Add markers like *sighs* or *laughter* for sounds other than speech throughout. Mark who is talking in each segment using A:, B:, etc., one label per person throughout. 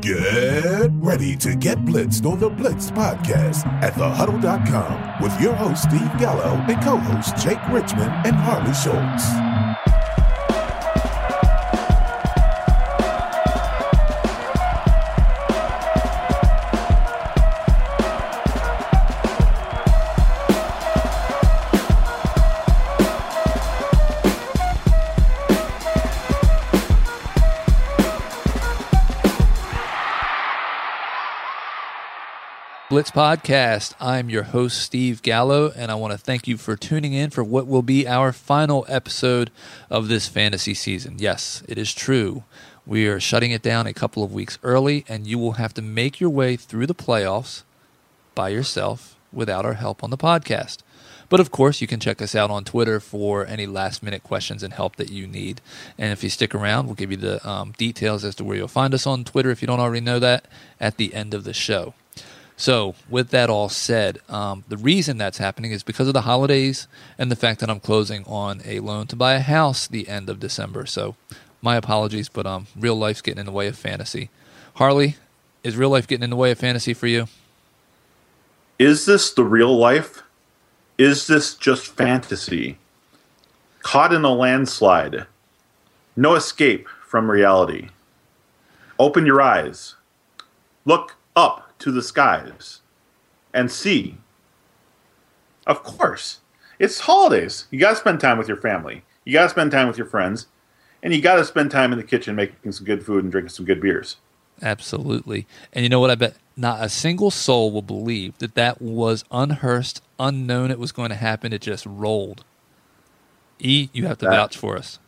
A: Get ready to get blitzed on the Blitz podcast at thehuddle.com with your host Steve Gallo and co-host Jake Richmond and Harley Schultz.
B: Blitz Podcast. I'm your host, Steve Gallo, and I want to thank you for tuning in for what will be our final episode of this fantasy season. Yes, it is true. We are shutting it down a couple of weeks early, and you will have to make your way through the playoffs by yourself without our help on the podcast. But of course, you can check us out on Twitter for any last minute questions and help that you need. And if you stick around, we'll give you the um, details as to where you'll find us on Twitter if you don't already know that at the end of the show. So, with that all said, um, the reason that's happening is because of the holidays and the fact that I'm closing on a loan to buy a house the end of December. So, my apologies, but um, real life's getting in the way of fantasy. Harley, is real life getting in the way of fantasy for you?
C: Is this the real life? Is this just fantasy? Caught in a landslide. No escape from reality. Open your eyes. Look up to the skies and see. Of course, it's holidays. You got to spend time with your family. You got to spend time with your friends. And you got to spend time in the kitchen making some good food and drinking some good beers.
B: Absolutely. And you know what? I bet not a single soul will believe that that was unhearsed, unknown it was going to happen. It just rolled. E, you have to that, vouch for us.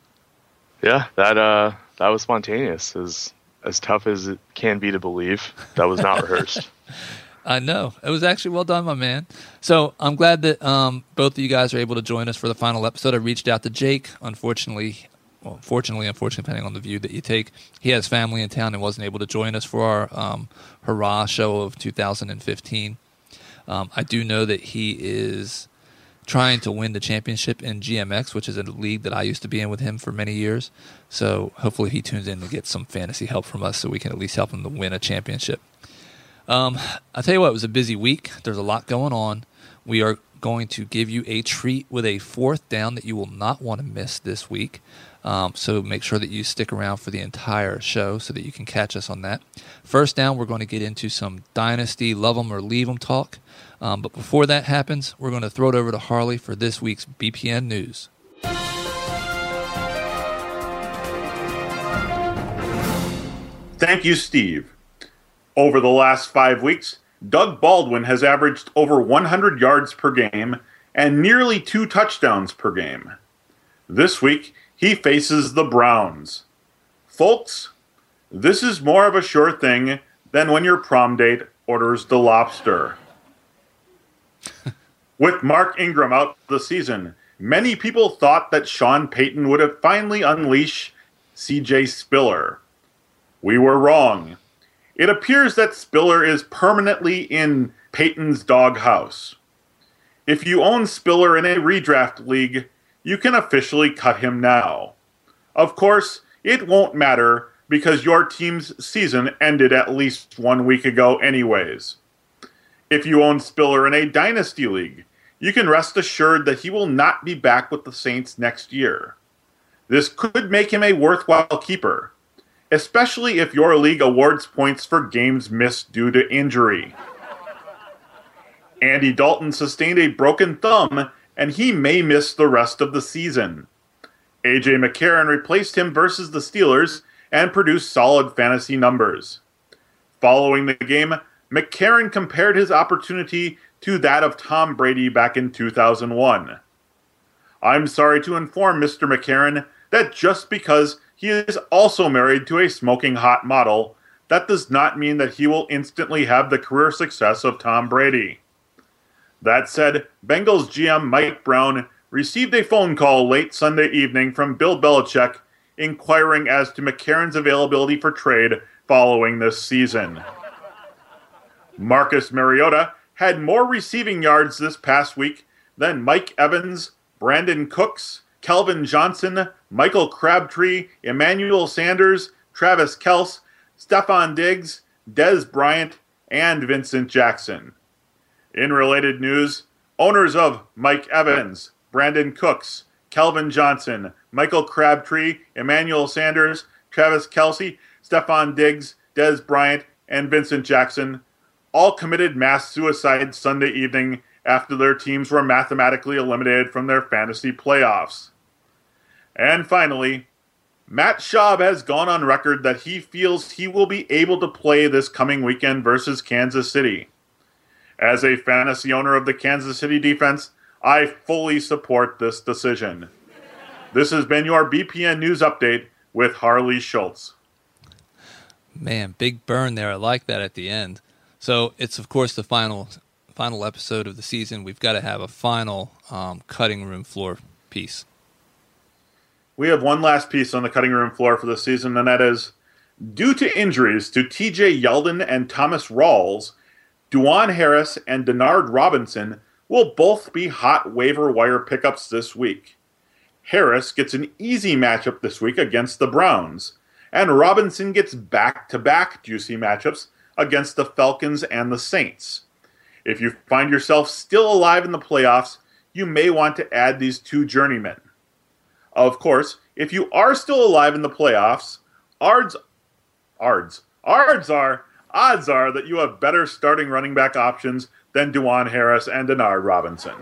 D: Yeah, that uh, that was spontaneous. As as tough as it can be to believe, that was not rehearsed. *laughs*
B: I know it was actually well done, my man. So I'm glad that um, both of you guys are able to join us for the final episode. I reached out to Jake. Unfortunately, well, fortunately, unfortunately, depending on the view that you take, he has family in town and wasn't able to join us for our um, hurrah show of 2015. Um, I do know that he is trying to win the championship in GMX, which is a league that I used to be in with him for many years. So hopefully he tunes in to get some fantasy help from us so we can at least help him to win a championship. Um, I'll tell you what, it was a busy week. There's a lot going on. We are going to give you a treat with a fourth down that you will not want to miss this week. Um, so make sure that you stick around for the entire show so that you can catch us on that. First down, we're going to get into some Dynasty love them or leave them talk. Um, but before that happens, we're going to throw it over to Harley for this week's BPN news.
C: Thank you, Steve. Over the last five weeks, Doug Baldwin has averaged over 100 yards per game and nearly two touchdowns per game. This week, he faces the Browns. Folks, this is more of a sure thing than when your prom date orders the lobster. *laughs* With Mark Ingram out the season, many people thought that Sean Payton would have finally unleashed CJ Spiller. We were wrong. It appears that Spiller is permanently in Payton's doghouse. If you own Spiller in a redraft league, you can officially cut him now. Of course, it won't matter because your team's season ended at least one week ago, anyways. If you own Spiller in a dynasty league, you can rest assured that he will not be back with the Saints next year. This could make him a worthwhile keeper, especially if your league awards points for games missed due to injury. Andy Dalton sustained a broken thumb and he may miss the rest of the season. AJ McCarron replaced him versus the Steelers and produced solid fantasy numbers. Following the game, McCarron compared his opportunity to that of Tom Brady back in 2001. I'm sorry to inform Mr. McCarron that just because he is also married to a smoking hot model that does not mean that he will instantly have the career success of Tom Brady. That said, Bengals GM Mike Brown received a phone call late Sunday evening from Bill Belichick inquiring as to McCarron's availability for trade following this season. Marcus Mariota had more receiving yards this past week than Mike Evans, Brandin Cooks, Calvin Johnson, Michael Crabtree, Emmanuel Sanders, Travis Kelce, Stefon Diggs, Dez Bryant, and Vincent Jackson. In related news, owners of Mike Evans, Brandin Cooks, Calvin Johnson, Michael Crabtree, Emmanuel Sanders, Travis Kelce, Stefon Diggs, Dez Bryant, and Vincent Jackson all committed mass suicide Sunday evening after their teams were mathematically eliminated from their fantasy playoffs. And finally, Matt Schaub has gone on record that he feels he will be able to play this coming weekend versus Kansas City. As a fantasy owner of the Kansas City defense, I fully support this decision. This has been your BPN News Update with Harley Schultz.
B: Man, big burn there. I like that at the end. So it's of course the final final episode of the season. We've got to have a final um, cutting room floor piece.
C: We have one last piece on the cutting room floor for the season, and that is due to injuries to TJ Yeldon and Thomas Rawls, DuJuan Harris and Denard Robinson will both be hot waiver wire pickups this week. Harris gets an easy matchup this week against the Browns, and Robinson gets back to back juicy matchups against the Falcons and the Saints. If you find yourself still alive in the playoffs, you may want to add these two journeymen. Of course, if you are still alive in the playoffs, odds, odds, odds are odds are that you have better starting running back options than DuJuan Harris and Denard Robinson.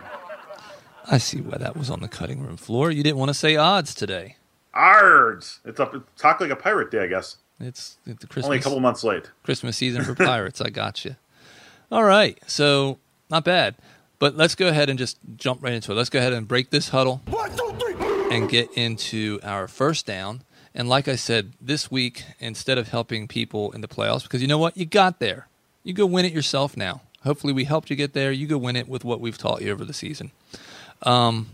B: I see why that was on the cutting room floor. You didn't want to say odds today.
C: Ards! It's up. Talk like a pirate day, I guess.
B: It's, it's the Christmas.
C: Only a couple months late.
B: Christmas season for pirates. I got you. All right, so not bad. But let's go ahead and just jump right into it. Let's go ahead and break this huddle and get into our first down. And like I said, this week, instead of helping people in the playoffs, because you know what? You got there. You go win it yourself now. Hopefully, we helped you get there. You go win it with what we've taught you over the season. Um,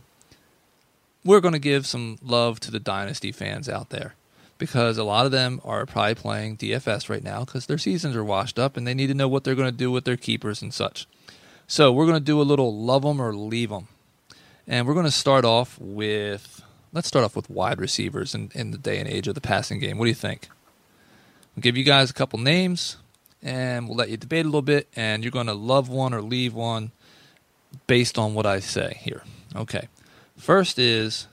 B: we're going to give some love to the Dynasty fans out there because a lot of them are probably playing DFS right now because their seasons are washed up and they need to know what they're going to do with their keepers and such. So we're going to do a little love them or leave them. And we're going to start off with, let's start off with wide receivers in, in the day and age of the passing game. What do you think? I'll give you guys a couple names and we'll let you debate a little bit. And you're going to love one or leave one based on what I say here. Okay. First is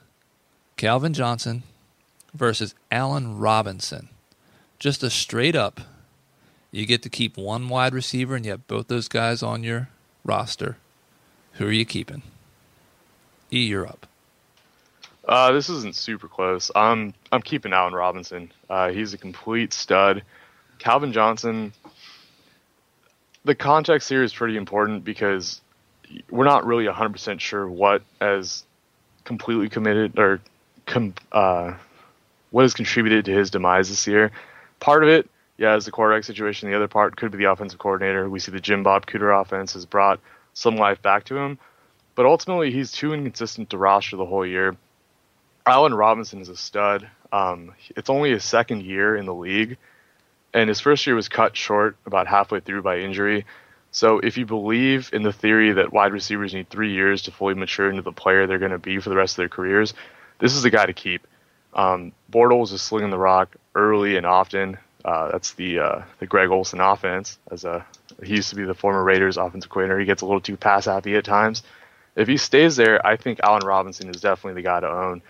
B: Calvin Johnson versus Allen Robinson. Just a straight up, you get to keep one wide receiver and you have both those guys on your roster. Who are you keeping? E, you're up.
D: Uh, this isn't super close. I'm I'm keeping Allen Robinson. Uh, he's a complete stud. Calvin Johnson. The context here is pretty important because we're not really 100% sure what as completely committed or com, uh, what has contributed to his demise this year. Part of it, yeah, is the quarterback situation. The other part could be the offensive coordinator. We see the Jim Bob Cooter offense has brought some life back to him, but ultimately he's too inconsistent to roster the whole year. Allen Robinson is a stud. Um, it's only his second year in the league, and his first year was cut short about halfway through by injury. So if you believe in the theory that wide receivers need three years to fully mature into the player they're going to be for the rest of their careers, this is the guy to keep. Um, Bortles is slinging the rock early and often. Uh, that's the uh, the Greg Olson offense. As a he used to be the former Raiders offensive coordinator. He gets a little too pass happy at times. If he stays there, I think Allen Robinson is definitely the guy to own.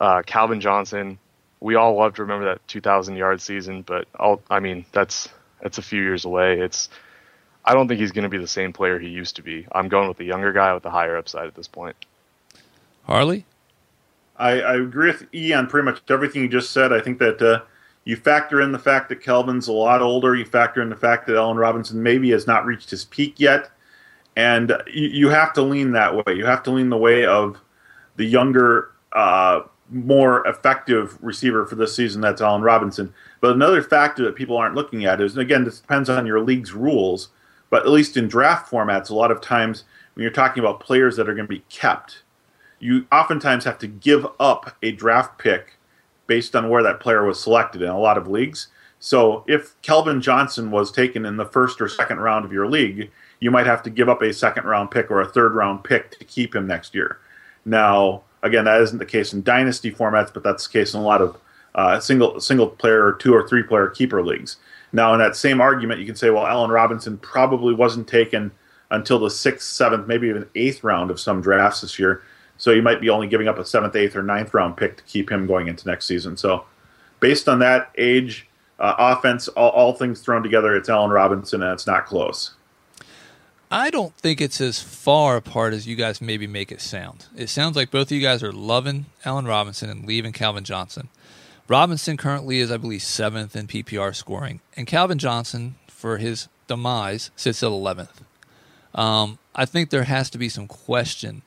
D: Uh, Calvin Johnson, we all love to remember that 2,000 yard season, but I'll, I mean that's that's a few years away. It's I don't think he's going to be the same player he used to be. I'm going with the younger guy with the higher upside at this point.
B: Harley?
C: I, I agree with E on pretty much everything you just said. I think that uh, you factor in the fact that Calvin's a lot older. You factor in the fact that Allen Robinson maybe has not reached his peak yet. And you, you have to lean that way. You have to lean the way of the younger uh, more effective receiver for this season. That's Allen Robinson. But another factor that people aren't looking at is, and again, this depends on your league's rules, but at least in draft formats, a lot of times when you're talking about players that are going to be kept, you oftentimes have to give up a draft pick based on where that player was selected in a lot of leagues. So if Calvin Johnson was taken in the first or second round of your league, you might have to give up a second round pick or a third round pick to keep him next year. Now, again, that isn't the case in dynasty formats, but that's the case in a lot of uh, single single player two or three player keeper leagues. Now, in that same argument, you can say, well, Allen Robinson probably wasn't taken until the sixth, seventh, maybe even eighth round of some drafts this year. So you might be only giving up a seventh, eighth, or ninth round pick to keep him going into next season. So, based on that age, uh, offense, all, all things thrown together, it's Allen Robinson, and it's not close.
B: I don't think it's as far apart as you guys maybe make it sound. It sounds like both of you guys are loving Allen Robinson and leaving Calvin Johnson. Robinson currently is, I believe, seventh in PPR scoring, and Calvin Johnson, for his demise, sits at 11th. Um, I think there has to be some question.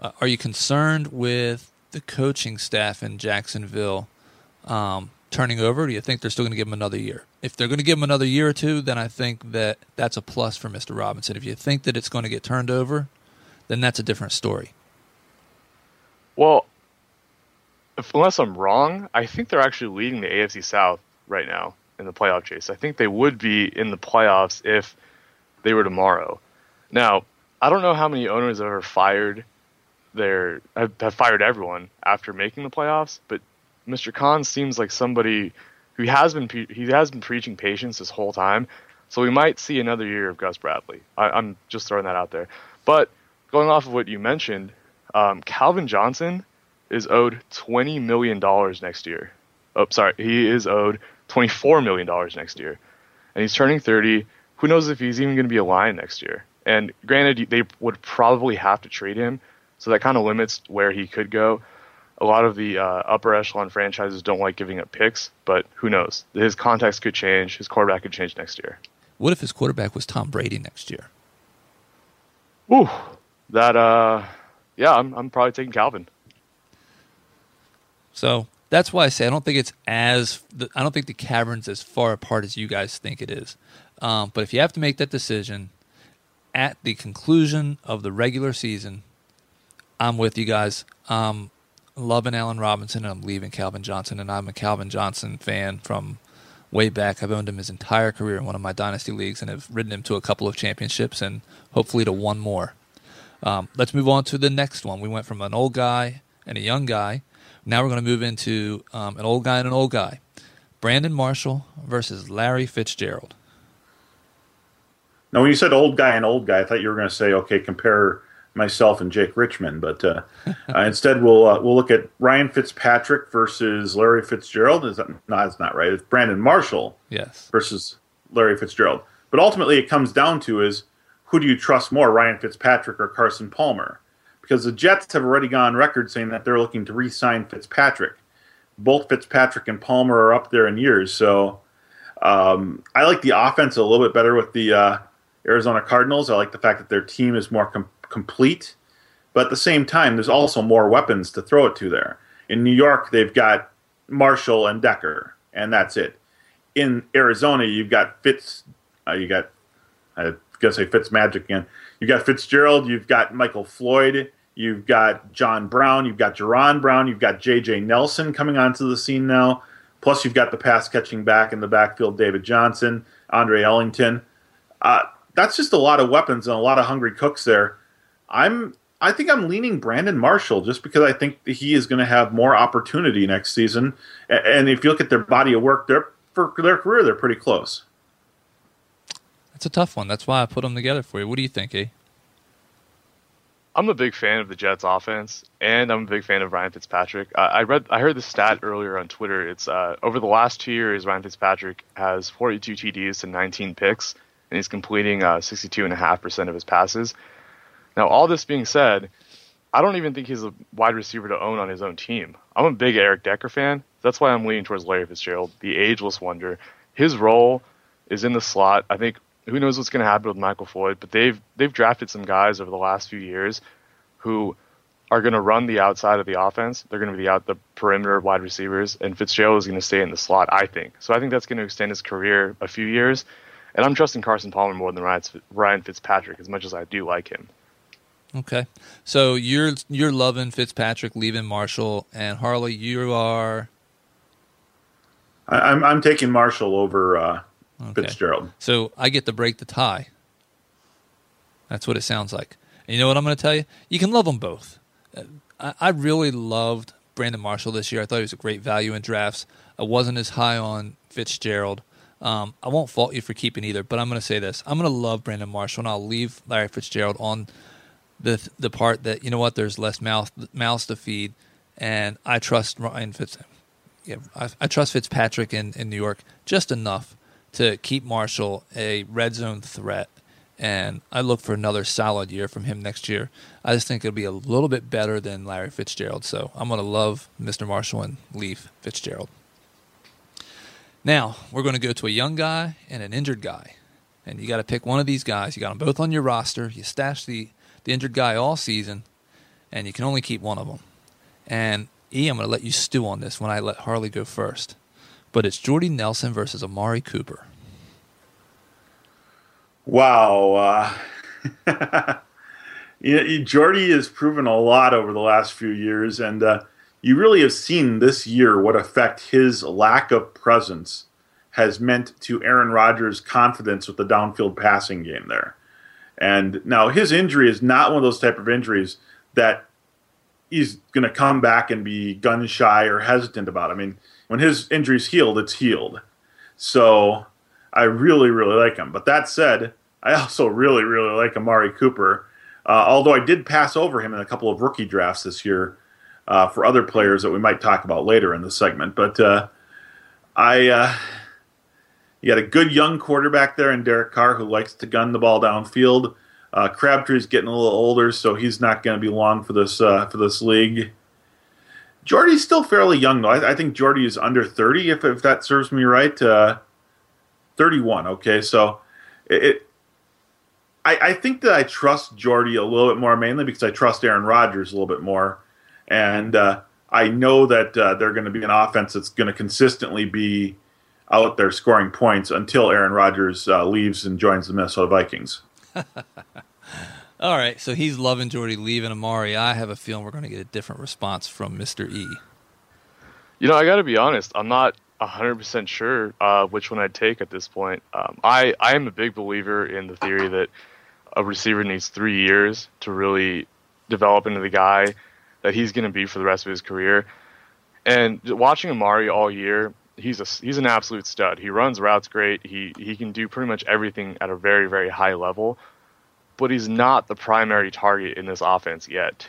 B: Uh, are you concerned with the coaching staff in Jacksonville um, turning over? do you think they're still going to give him another year? If they're going to give him another year or two, then I think that that's a plus for Mr. Robinson. If you think that it's going to get turned over, then that's a different story.
D: Well, if, unless I'm wrong, I think they're actually leading the AFC South right now in the playoff chase. I think they would be in the playoffs if they were tomorrow. Now, I don't know how many owners have ever fired their have, have fired everyone after making the playoffs, but Mr. Khan seems like somebody who has been he has been preaching patience this whole time. So we might see another year of Gus Bradley. I, am just throwing that out there. But going off of what you mentioned, um, Calvin Johnson is owed twenty million dollars next year. Oh, sorry, he is owed twenty-four million dollars next year, and he's turning thirty. Who knows if he's even going to be a Lion next year? And granted, they would probably have to trade him, so that kind of limits where he could go a lot of the uh, upper echelon franchises don't like giving up picks, but who knows? His context could change. His quarterback could change next year.
B: What if his quarterback was Tom Brady next year?
D: Ooh, that uh, yeah, I'm I'm probably taking Calvin.
B: So that's why I say I don't think it's as I don't think the cavern's as far apart as you guys think it is. Um, but if you have to make that decision at the conclusion of the regular season, I'm with you guys. Um, loving Allen Robinson and I'm leaving Calvin Johnson. And I'm a Calvin Johnson fan from way back. I've owned him his entire career in one of my dynasty leagues and have ridden him to a couple of championships and hopefully to one more. Um, let's move on to the next one. We went from an old guy and a young guy. Now we're going to move into um, an old guy and an old guy. Brandon Marshall versus Larry Fitzgerald.
C: Now, when you said old guy and old guy, I thought you were going to say, okay, compare myself and Jake Richmond. But uh, uh, instead, we'll uh, we'll look at Ryan Fitzpatrick versus Larry Fitzgerald. Is that no? That's not right. It's Brandon Marshall.
B: Yes.
C: Versus Larry Fitzgerald. But ultimately, it comes down to is who do you trust more, Ryan Fitzpatrick or Carson Palmer? Because the Jets have already gone record saying that they're looking to re-sign Fitzpatrick. Both Fitzpatrick and Palmer are up there in years, so um, I like the offense a little bit better with the uh, Arizona Cardinals. I like the fact that their team is more com- complete, but at the same time, there's also more weapons to throw it to there. In New York, they've got Marshall and Decker, and that's it. In Arizona, you've got Fitz, uh, you got I was gonna say Fitz Magic again. You've got Fitzgerald, you've got Michael Floyd, you've got John Brown, you've got Jaron Brown, you've got J.J. Nelson coming onto the scene now. Plus, you've got the pass catching back in the backfield, David Johnson, Andre Ellington. Uh, that's just a lot of weapons and a lot of hungry cooks there. I'm I think I'm leaning Brandon Marshall just because I think he is going to have more opportunity next season. And if you look at their body of work, they're for their career, they're pretty close.
B: That's a tough one. That's why I put them together for you. What do you think, eh?
D: I'm a big fan of the Jets offense, and I'm a big fan of Ryan Fitzpatrick. Uh, I read, I heard the stat earlier on Twitter. It's uh, over the last two years, Ryan Fitzpatrick has 42 TDs to 19 picks, and he's completing uh, 62.5% of his passes. Now, all this being said, I don't even think he's a wide receiver to own on his own team. I'm a big Eric Decker fan. That's why I'm leaning towards Larry Fitzgerald, the ageless wonder. His role is in the slot. I think who knows what's going to happen with Michael Floyd, but they've they've drafted some guys over the last few years who are going to run the outside of the offense. They're going to be the out the perimeter wide receivers, and Fitzgerald is going to stay in the slot. I think so. I think that's going to extend his career a few years, and I'm trusting Carson Palmer more than Ryan Fitzpatrick as much as I do like him.
B: Okay, so you're you're loving Fitzpatrick, leaving Marshall, and Harley. You are.
C: I, am I'm taking Marshall over uh, okay. Fitzgerald.
B: So I get to break the tie. That's what it sounds like. And you know what I'm going to tell you? You can love them both. I, I really loved Brandon Marshall this year. I thought he was a great value in drafts. I wasn't as high on Fitzgerald. Um, I won't fault you for keeping either, but I'm going to say this: I'm going to love Brandon Marshall, and I'll leave Larry Fitzgerald on the the part that you know what there's less mouth mouths to feed, and I trust Ryan Fitz. Yeah, I, I trust Fitzpatrick in, in New York just enough to keep Marshall a red zone threat and I look for another solid year from him next year. I just think it'll be a little bit better than Larry Fitzgerald. So I'm to love Mr. Marshall and leave Fitzgerald. Now we're to go to a young guy and an injured guy, and you got to pick one of these guys. You got them both on your roster. You stash the the injured guy all season, and you can only keep one of them. And E, I'm going to let you stew on this when I let Harley go first. But it's Jordy Nelson versus Amari Cooper.
C: Wow. Uh, *laughs* you Jordy has proven a lot over the last few years, and uh, you really have seen this year what effect his lack of presence has meant to Aaron Rodgers' confidence with the downfield passing game there. And now his injury is not one of those type of injuries that he's going to come back and be gun shy or hesitant about. I mean, when his injury's healed, it's healed. So I really, really like him. But that said, I also really, really like Amari Cooper. Uh, although I did pass over him in a couple of rookie drafts this year uh, for other players that we might talk about later in the segment. But uh, I, uh, you got a good young quarterback there in Derek Carr who likes to gun the ball downfield. Uh, Crabtree's getting a little older, so he's not going to be long for this uh, for this league. Jordy's still fairly young though. I, I think Jordy is under thirty, if if that serves me right. Thirty-one. Okay, so it, I, I think that I trust Jordy a little bit more, mainly because I trust Aaron Rodgers a little bit more, and uh, I know that uh, they're going to be an offense that's going to consistently be out there scoring points until Aaron Rodgers uh, leaves and joins the Minnesota Vikings. *laughs*
B: All right, so he's loving Jordy leaving Amari. I have a feeling we're going to get a different response from Mr. E.
D: You know, I got to be honest. I'm not 100% sure uh, which one I'd take at this point. Um, I, I am a big believer in the theory that a receiver needs three years to really develop into the guy that he's going to be for the rest of his career. And watching Amari all year, he's a he's an absolute stud. He runs routes great. He he can do pretty much everything at a very very high level. But he's not the primary target in this offense yet.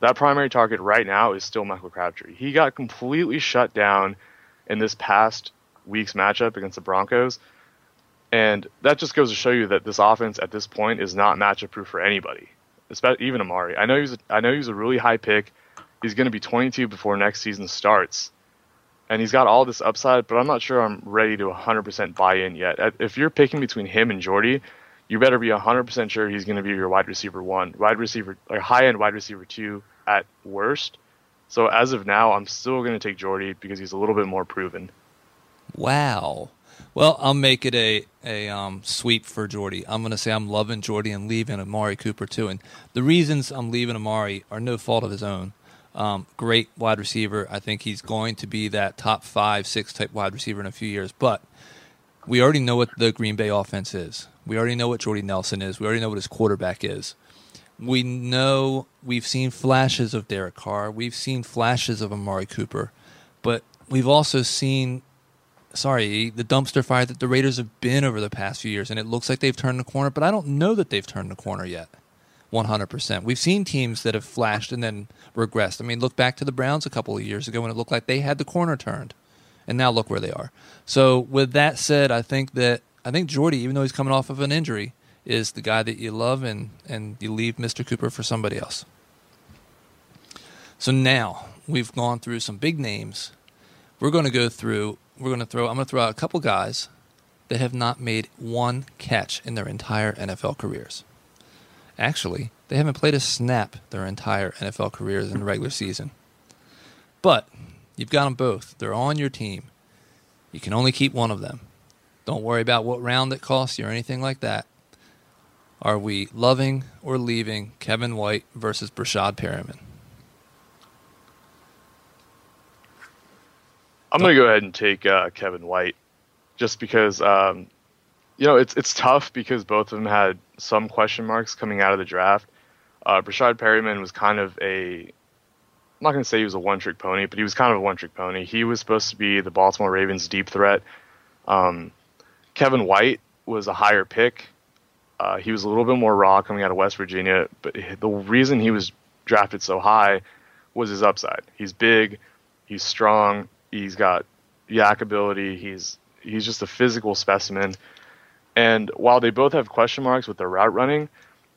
D: That primary target right now is still Michael Crabtree. He got completely shut down in this past week's matchup against the Broncos and that just goes to show you that this offense at this point is not matchup proof for anybody, especially even Amari. I know he's a, I know he's a really high pick. He's going to be 22 before next season starts, and he's got all this upside. But I'm not sure I'm ready to 100% buy in yet. If you're picking between him and Jordy, you better be 100% sure he's going to be your wide receiver one, wide receiver, like high end wide receiver two at worst. So as of now, I'm still going to take Jordy because he's a little bit more proven.
B: Wow. Well, I'll make it a a um, sweep for Jordy. I'm going to say I'm loving Jordy and leaving Amari Cooper too. And the reasons I'm leaving Amari are no fault of his own. Um, great wide receiver. I think he's going to be that top five, six type wide receiver in a few years. But we already know what the Green Bay offense is. We already know what Jordy Nelson is. We already know what his quarterback is. We know we've seen flashes of Derek Carr. We've seen flashes of Amari Cooper. But we've also seen sorry, the dumpster fire that the Raiders have been over the past few years, and it looks like they've turned the corner, but I don't know that they've turned the corner yet. 100%. We've seen teams that have flashed and then regressed. I mean, look back to the Browns a couple of years ago when it looked like they had the corner turned. And now look where they are. So, with that said, I think that I think Jordy, even though he's coming off of an injury, is the guy that you love and and you leave Mr. Cooper for somebody else. So now, we've gone through some big names. We're going to go through we're going to throw. I'm going to throw out a couple guys that have not made one catch in their entire NFL careers, Actually, they haven't played a snap their entire NFL careers in the regular season. But you've got them both. They're on your team. You can only keep one of them. Don't worry about what round it costs you or anything like that. Are we loving or leaving Kevin White versus Breshad Perriman?
D: I'm going to go ahead and take uh, Kevin White, just because um, you know it's it's tough because both of them had some question marks coming out of the draft. Uh, Breshad Perriman was kind of a I'm not going to say he was a one trick pony, but he was kind of a one trick pony. He was supposed to be the Baltimore Ravens' deep threat. Um, Kevin White was a higher pick. Uh, he was a little bit more raw coming out of West Virginia, but the reason he was drafted so high was his upside. He's big, he's strong, he's got YAC ability, he's he's just a physical specimen. And while they both have question marks with their route running,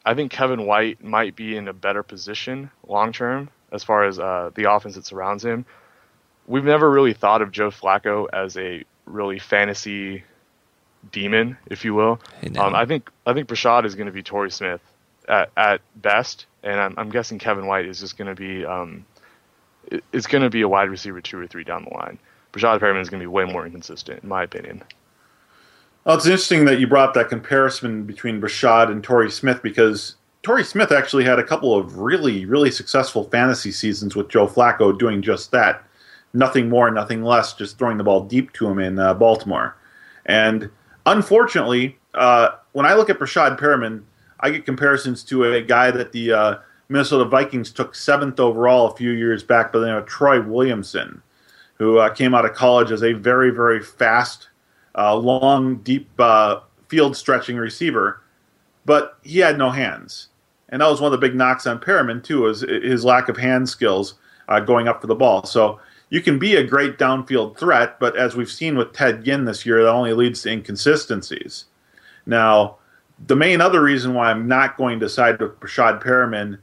D: I think Kevin White might be in a better position long term as far as uh, the offense that surrounds him. We've never really thought of Joe Flacco as a really fantasy demon, if you will.
B: Hey,
D: um, I think I think Breshad is going to be Torrey Smith at, at best, and I'm, I'm guessing Kevin White is just going to be um, it's going to be a wide receiver two or three down the line. Breshad Perriman is going to be way more inconsistent, in my opinion.
C: Well, it's interesting that you brought that comparison between Breshad and Torrey Smith because Torrey Smith actually had a couple of really, really successful fantasy seasons with Joe Flacco doing just that. Nothing more, nothing less, just throwing the ball deep to him in uh, Baltimore. And unfortunately, uh, when I look at Breshad Perriman, I get comparisons to a guy that the uh, Minnesota Vikings took seventh overall a few years back by the name of Troy Williamson, who uh, came out of college as a very, very fast, uh, long, deep uh, field stretching receiver, but he had no hands and that was one of the big knocks on Perriman too, was his lack of hand skills uh, going up for the ball. So you can be a great downfield threat, but as we've seen with Ted Ginn this year, that only leads to inconsistencies. Now, the main other reason why I'm not going to side with Breshad Perriman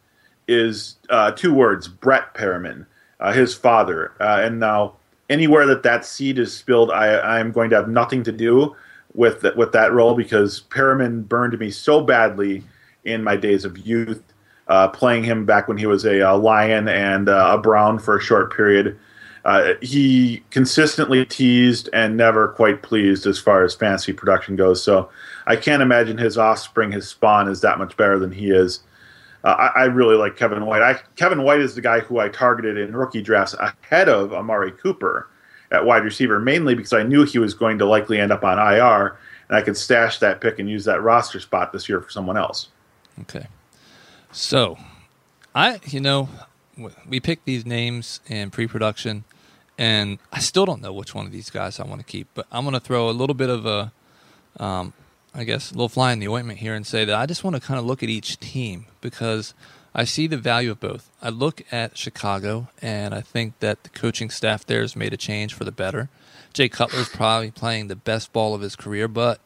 C: is uh, two words: Brett Perriman, uh, his father. Uh, and now, anywhere that that seed is spilled, I am going to have nothing to do with with that role because Perriman burned me so badly in my days of youth, uh, playing him back when he was a, a Lion and uh, a Brown for a short period. Uh, he consistently teased and never quite pleased as far as fantasy production goes. So I can't imagine his offspring, his spawn, is that much better than he is. Uh, I, I, really like Kevin White. I, Kevin White is the guy who I targeted in rookie drafts ahead of Amari Cooper at wide receiver, mainly because I knew he was going to likely end up on IR, and I could stash that pick and use that roster spot this year for someone else.
B: Okay. So, I, you know, we picked these names in pre production, and I still don't know which one of these guys I want to keep, but I'm going to throw a little bit of a, um, I guess, a little fly in the ointment here and say that I just want to kind of look at each team because I see the value of both. I look at Chicago, and I think that the coaching staff there has made a change for the better. Jay Cutler is probably playing the best ball of his career, but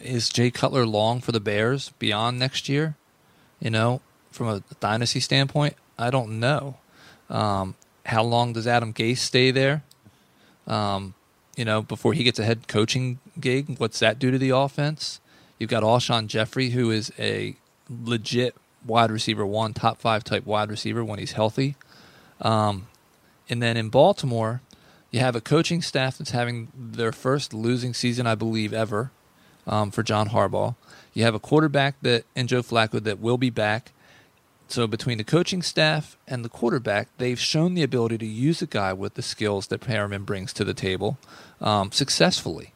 B: is Jay Cutler long for the Bears beyond next year? You know, from a dynasty standpoint, I don't know. Um, how long does Adam Gase stay there? Um, you know, before he gets a head coaching gig, what's that do to the offense? You've got Alshon Jeffery, who is a legit wide receiver one, top five type wide receiver when he's healthy. Um, and then in Baltimore, you have a coaching staff that's having their first losing season, I believe, ever um, for John Harbaugh. You have a quarterback that and Joe Flacco that will be back. So between the coaching staff and the quarterback, they've shown the ability to use a guy with the skills that Perriman brings to the table um, successfully.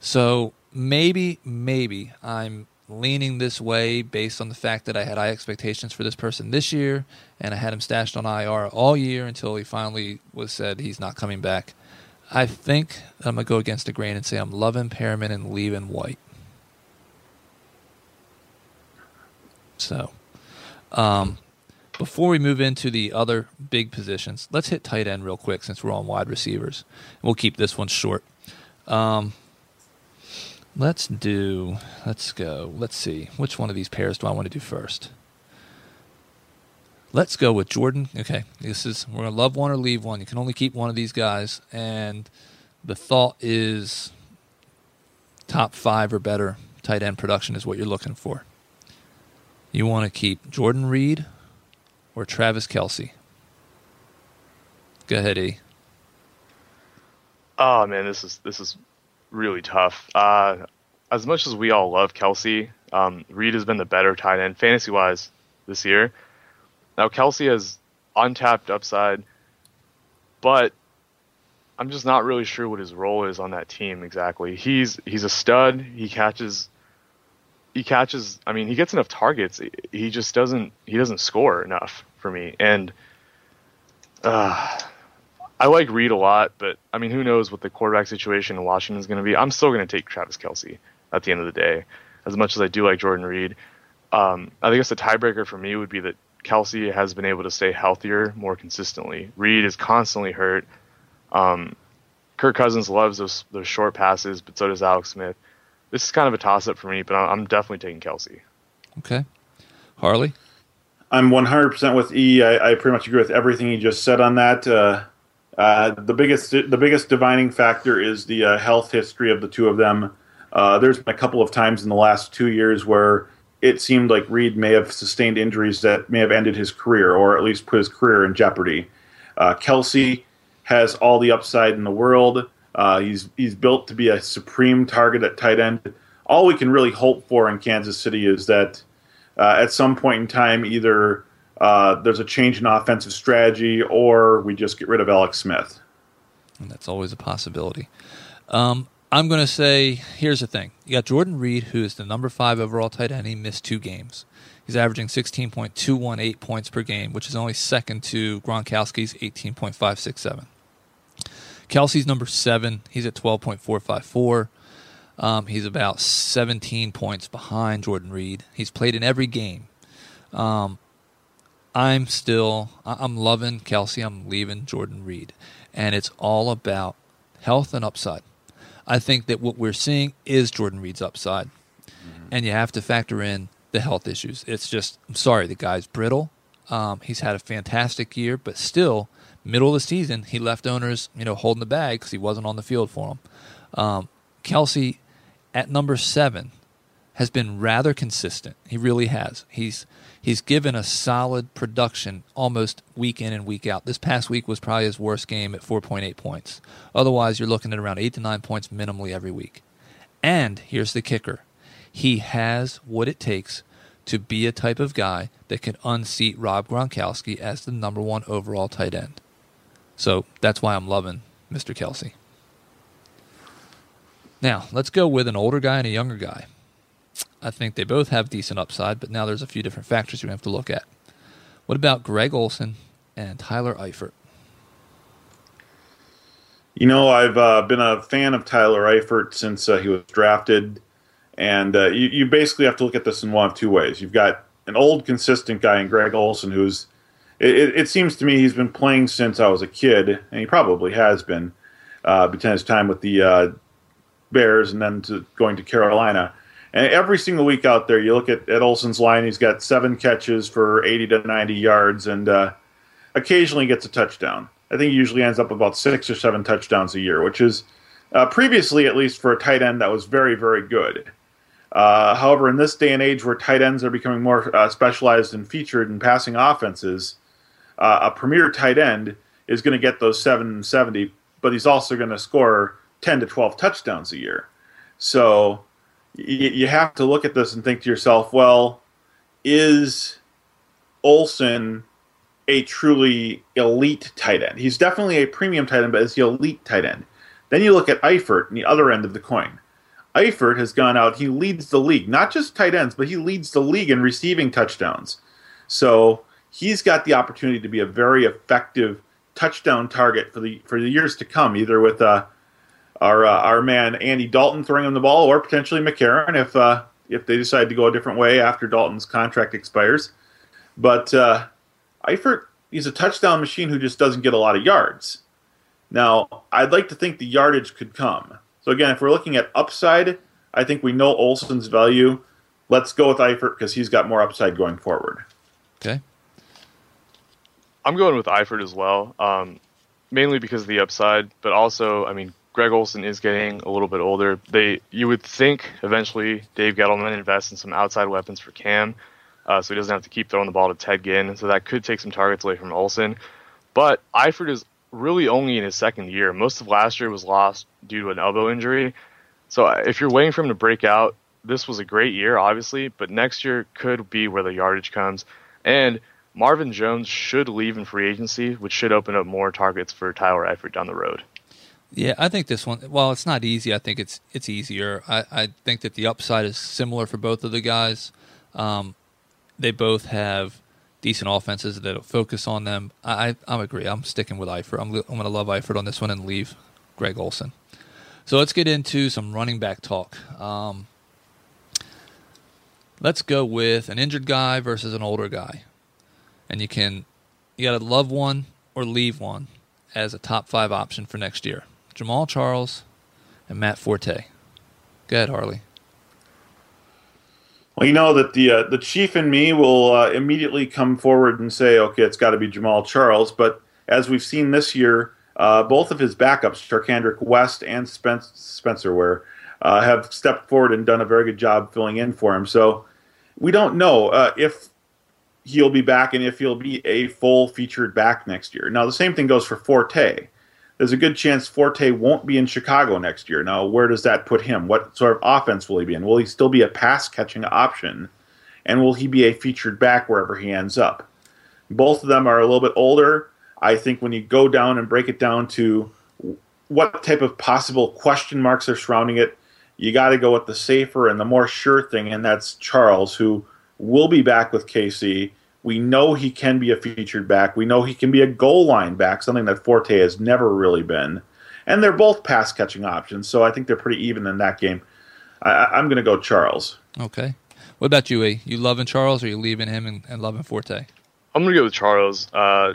B: So maybe, maybe I'm leaning this way based on the fact that I had high expectations for this person this year, and I had him stashed on IR all year until he finally was said he's not coming back. I think I'm gonna go against the grain and say I'm loving Perriman and leaving White. So, um, before we move into the other big positions, let's hit tight end real quick since we're on wide receivers. We'll keep this one short. Um, let's do. Let's go. Let's see. Which one of these pairs do I want to do first? Let's go with Jordan. Okay, this is we're gonna love one or leave one. You can only keep one of these guys, and the thought is top five or better tight end production is what you're looking for. You want to keep Jordan Reed or Travis Kelce? Go ahead, E.
D: Oh man, this is this is really tough. Uh, as much as we all love Kelce, um, Reed has been the better tight end fantasy wise this year. Now Kelce has untapped upside, but I'm just not really sure what his role is on that team exactly. He's he's a stud. He catches he catches I mean, he gets enough targets. He just doesn't he doesn't score enough for me. And uh, I like Reed a lot, but I mean, who knows what the quarterback situation in Washington is going to be? I'm still going to take Travis Kelce at the end of the day, as much as I do like Jordan Reed. Um, I guess the tiebreaker for me would be that Kelce has been able to stay healthier more consistently. Reed is constantly hurt. Um, Kirk Cousins loves those those short passes, but so does Alex Smith. This is kind of a toss up for me, but I'm definitely taking Kelce.
B: Okay, Harley.
C: I'm 100% with E. I, I pretty much agree with everything he just said on that. Uh, uh, the biggest the biggest divining factor is the uh, health history of the two of them. Uh, there's been a couple of times in the last two years where it seemed like Reed may have sustained injuries that may have ended his career, or at least put his career in jeopardy. Uh, Kelce has all the upside in the world. Uh, he's he's built to be a supreme target at tight end. All we can really hope for in Kansas City is that at some point in time, either uh, there's a change in offensive strategy, or we just get rid of Alex Smith.
B: And that's always a possibility. Um, I'm going to say here's the thing: you got Jordan Reed, who is the number five overall tight end. He missed two games. He's averaging 16.218 points per game, which is only second to Gronkowski's 18.567. Kelce's number seven. He's at 12.454. Um, he's about 17 points behind Jordan Reed. He's played in every game. Um, I'm still I'm loving Kelce. I'm leaving Jordan Reed, and it's all about health and upside. I think that what we're seeing is Jordan Reed's upside, mm-hmm. and you have to factor in the health issues. It's just I'm sorry, the guy's brittle. Um, he's had a fantastic year, but still, middle of the season, he left owners you know holding the bag because he wasn't on the field for them. Um, Kelce at number seven has been rather consistent. He really has. He's he's given a solid production almost week in and week out. This past week was probably his worst game at 4.8 points. Otherwise, you're looking at around 8 to 9 points minimally every week. And here's the kicker. He has what it takes to be a type of guy that can unseat Rob Gronkowski as the number 1 overall tight end. So, that's why I'm loving Mr. Kelce. Now, let's go with an older guy and a younger guy. I think they both have decent upside, but now there's a few different factors you have to look at. What about Greg Olsen and Tyler Eifert?
C: You know, I've uh, been a fan of Tyler Eifert since uh, he was drafted, and uh, you, you, basically have to look at this in one of two ways. You've got an old, consistent guy in Greg Olsen who's, it, it seems to me, he's been playing since I was a kid, and he probably has been uh, between his time with the uh, Bears and then to going to Carolina. And every single week out there, you look at, at Olsen's line, he's got seven catches for 80 to 90 yards and uh, occasionally gets a touchdown. I think he usually ends up about six or seven touchdowns a year, which is uh, previously, at least for a tight end, that was very, very good. Uh, however, in this day and age where tight ends are becoming more uh, specialized and featured in passing offenses, uh, a premier tight end is going to get those 770, but he's also going to score 10 to 12 touchdowns a year. So you, you have to look at this and think to yourself, well, is Olsen a truly elite tight end? He's definitely a premium tight end, but is he elite tight end? Then you look at Eifert on the other end of the coin. Eifert has gone out, he leads the league, not just tight ends, but he leads the league in receiving touchdowns. So he's got the opportunity to be a very effective touchdown target for the for the years to come, either with uh, our uh, our man Andy Dalton throwing him the ball, or potentially McCarron if uh, if they decide to go a different way after Dalton's contract expires. But uh, Eifert, he's a touchdown machine who just doesn't get a lot of yards. Now, I'd like to think the yardage could come. So again, if we're looking at upside, I think we know Olsen's value. Let's go with Eifert because he's got more upside going forward.
B: Okay.
D: I'm going with Eifert as well, um, mainly because of the upside, but also, I mean, Greg Olsen is getting a little bit older. They you would think eventually Dave Gettleman invests in some outside weapons for Cam. uh, so he doesn't have to keep throwing the ball to Ted Ginn. So that could take some targets away from Olsen. But Eifert is really only in his second year. Most of last year was lost due to an elbow injury. So uh, if you're waiting for him to break out, this was a great year, obviously, but next year could be where the yardage comes. And Marvin Jones should leave in free agency, which should open up more targets for Tyler Eifert down the road.
B: Yeah, I think this one. Well, it's not easy. I think it's it's easier. I, I think that the upside is similar for both of the guys. Um, they both have decent offenses that'll focus on them. I I agree. I'm sticking with Eifert. I'm I'm going to love Eifert on this one and leave Greg Olsen. So let's get into some running back talk. Um, let's go with an injured guy versus an older guy, and you can you got to love one or leave one as a top five option for next year. Jamaal Charles and Matt Forte. Go ahead, Harley.
C: Well, you know that the uh, the chief and me will uh, immediately come forward and say, okay, it's got to be Jamaal Charles. But as we've seen this year, uh, both of his backups, Charcandrick West and Spence, Spencer Ware, uh, have stepped forward and done a very good job filling in for him. So we don't know uh, if he'll be back and if he'll be a full featured back next year. Now, the same thing goes for Forte there's a good chance Forte won't be in Chicago next year. Now, where does that put him? What sort of offense will he be in? Will he still be a pass catching option? And will he be a featured back wherever he ends up? Both of them are a little bit older. I think when you go down and break it down to what type of possible question marks are surrounding it, you got to go with the safer and the more sure thing, and that's Charles, who will be back with KC we know he can be a featured back. We know he can be a goal line back, something that Forte has never really been. And they're both pass catching options, so I think they're pretty even in that game. I, am going to go Charles.
B: Okay. What about you, A? You loving Charles, or you leaving him and, and loving Forte?
D: I'm going to go with Charles. Uh,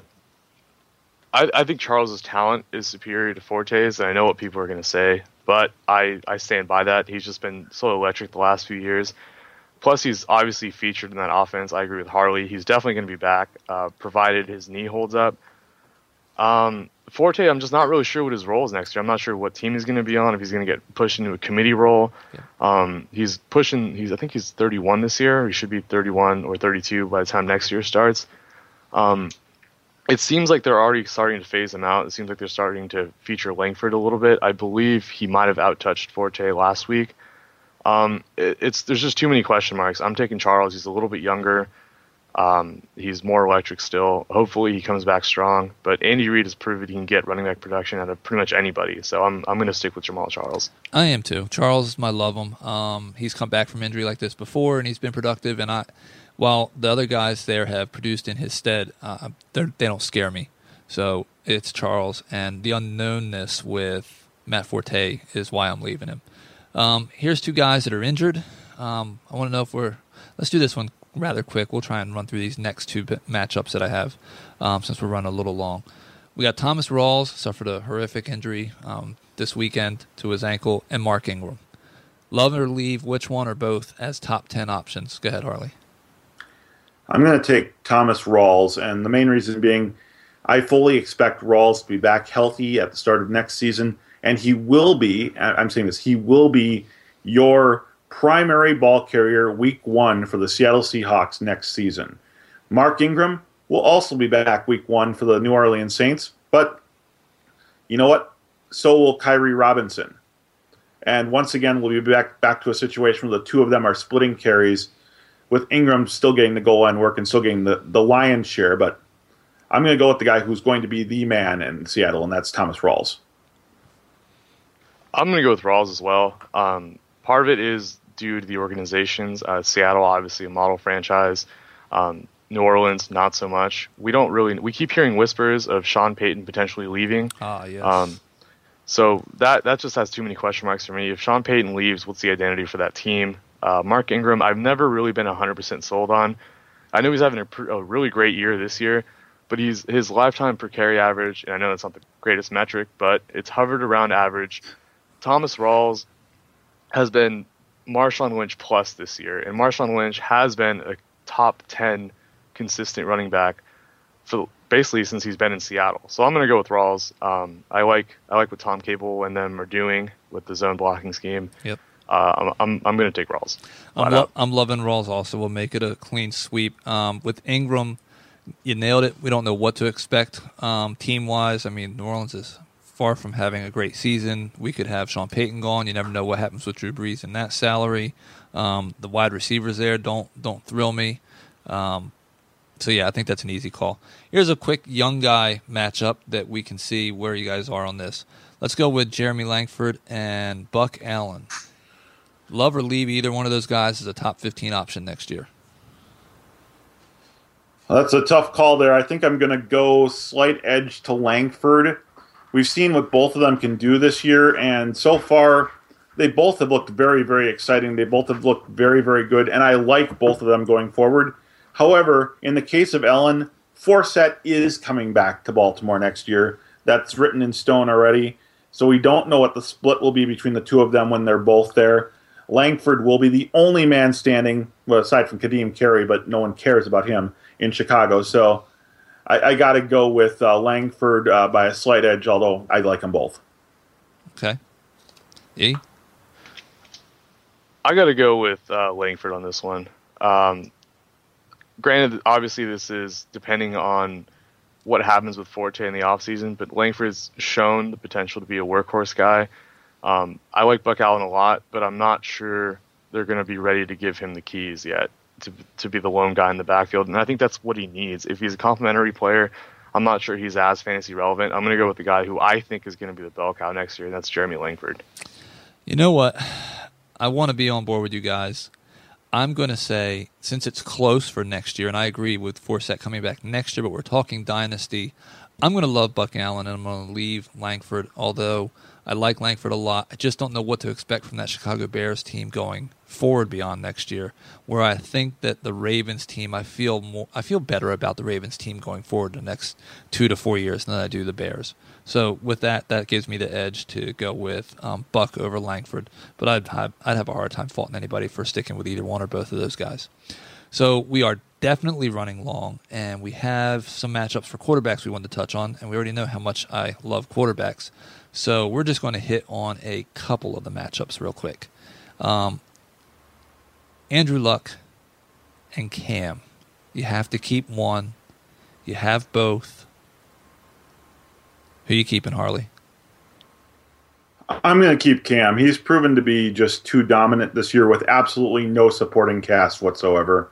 D: I, I, think Charles's talent is superior to Forte's, and I know what people are going to say, but I, I stand by that. He's just been so electric the last few years. Plus, he's obviously featured in that offense. I agree with Harley. He's definitely going to be back, uh, provided his knee holds up. Um, Forte, I'm just not really sure what his role is next year. I'm not sure what team he's going to be on. If he's going to get pushed into a committee role, yeah. um, he's pushing. He's I think he's 31 this year. He should be 31 or 32 by the time next year starts. Um, it seems like they're already starting to phase him out. It seems like they're starting to feature Langford a little bit. I believe he might have outtouched Forte last week. Um, it, it's there's just too many question marks. I'm taking Charles. He's a little bit younger. Um, he's more electric still. Hopefully, he comes back strong. But Andy Reid has proved he can get running back production out of pretty much anybody. So I'm I'm going to stick with Jamaal Charles.
B: I am too. Charles, I love him. Um, he's come back from injury like this before, and he's been productive. And I, while the other guys there have produced in his stead, uh, they don't scare me. So it's Charles, and the unknownness with Matt Forte is why I'm leaving him. Um, here's two guys that are injured. Um, I want to know if we're. Let's do this one rather quick. We'll try and run through these next two matchups that I have um, since we're running a little long. We got Thomas Rawls suffered a horrific injury um, this weekend to his ankle, and Mark Ingram. Love or leave, which one or both as top 10 options? Go ahead, Harley.
C: I'm going to take Thomas Rawls, and the main reason being I fully expect Rawls to be back healthy at the start of next season and he will be. I'm saying this. He will be your primary ball carrier week one for the Seattle Seahawks next season. Mark Ingram will also be back week one for the New Orleans Saints, but you know what? So will Khiry Robinson. And once again, we'll be back back to a situation where the two of them are splitting carries, with Ingram still getting the goal line work and still getting the, the lion's share. But I'm going to go with the guy who's going to be the man in Seattle, and that's Thomas Rawls.
D: I'm going to go with Rawls as well. Um, part of it is due to the organizations. Uh, Seattle, obviously, a model franchise. Um, New Orleans, not so much. We don't really. We keep hearing whispers of Sean Payton potentially leaving.
B: Ah, yes. Um,
D: so that that just has too many question marks for me. If Sean Payton leaves, what's the identity for that team? Uh, Mark Ingram, I've never really been 100% sold on. I know he's having a, a, really great year this year, but he's his lifetime per carry average, and I know that's not the greatest metric, but it's hovered around average Thomas Rawls has been Marshawn Lynch plus this year, and Marshawn Lynch has been a top ten consistent running back for basically since he's been in Seattle. So I'm going to go with Rawls. Um, I like I like what Tom Cable and them are doing with the zone blocking scheme.
B: Yep.
D: Uh, I'm I'm, I'm going to take Rawls.
B: I'm, lo- I'm loving Rawls also. We'll make it a clean sweep. Um, with Ingram, you nailed it. We don't know what to expect um, team wise. I mean, New Orleans is far from having a great season. We could have Sean Payton gone. You never know what happens with Drew Brees and that salary. Um, the wide receivers there don't don't thrill me. Um, so yeah, I think that's an easy call. Here's a quick young guy matchup that we can see where you guys are on this. Let's go with Jeremy Langford and Buck Allen. Love or leave either one of those guys as a top 15 option next year.
C: That's a tough call there. I think I'm going to go slight edge to Langford. We've seen what both of them can do this year, and so far, they both have looked very, very exciting. They both have looked very, very good, and I like both of them going forward. However, in the case of Allen, Forsett is coming back to Baltimore next year. That's written in stone already. So we don't know what the split will be between the two of them when they're both there. Langford will be the only man standing, well, aside from Kadeem Carey, but no one cares about him in Chicago. So I, I got to go with uh, Langford uh, by a slight edge, although I like them both.
B: Okay. E?
D: I got to go with uh, Langford on this one. Um, granted, obviously, this is depending on what happens with Forte in the offseason, but Langford's shown the potential to be a workhorse guy. Um, I like Buck Allen a lot, but I'm not sure they're going to be ready to give him the keys yet to to be the lone guy in the backfield, and I think that's what he needs. If he's a complementary player, I'm not sure he's as fantasy relevant. I'm going to go with the guy who I think is going to be the bell cow next year, and that's Jeremy Langford.
B: You know what? I want to be on board with you guys. I'm going to say, since it's close for next year, and I agree with Forsett coming back next year, but we're talking dynasty, I'm going to love Buck Allen and I'm going to leave Langford, although I like Langford a lot. I just don't know what to expect from that Chicago Bears team going forward beyond next year. Where I think that the Ravens team, I feel more, I feel better about the Ravens team going forward the next two to four years than I do the Bears. So with that, that gives me the edge to go with um, Buck over Langford. But I'd have, I'd have a hard time faulting anybody for sticking with either one or both of those guys. So we are definitely running long, and we have some matchups for quarterbacks we want to touch on, and we already know how much I love quarterbacks. So we're just going to hit on a couple of the matchups real quick. Um, Andrew Luck and Cam. You have to keep one. You have both. Who you keeping, Harley?
C: I'm going to keep Cam. He's proven to be just too dominant this year with absolutely no supporting cast whatsoever.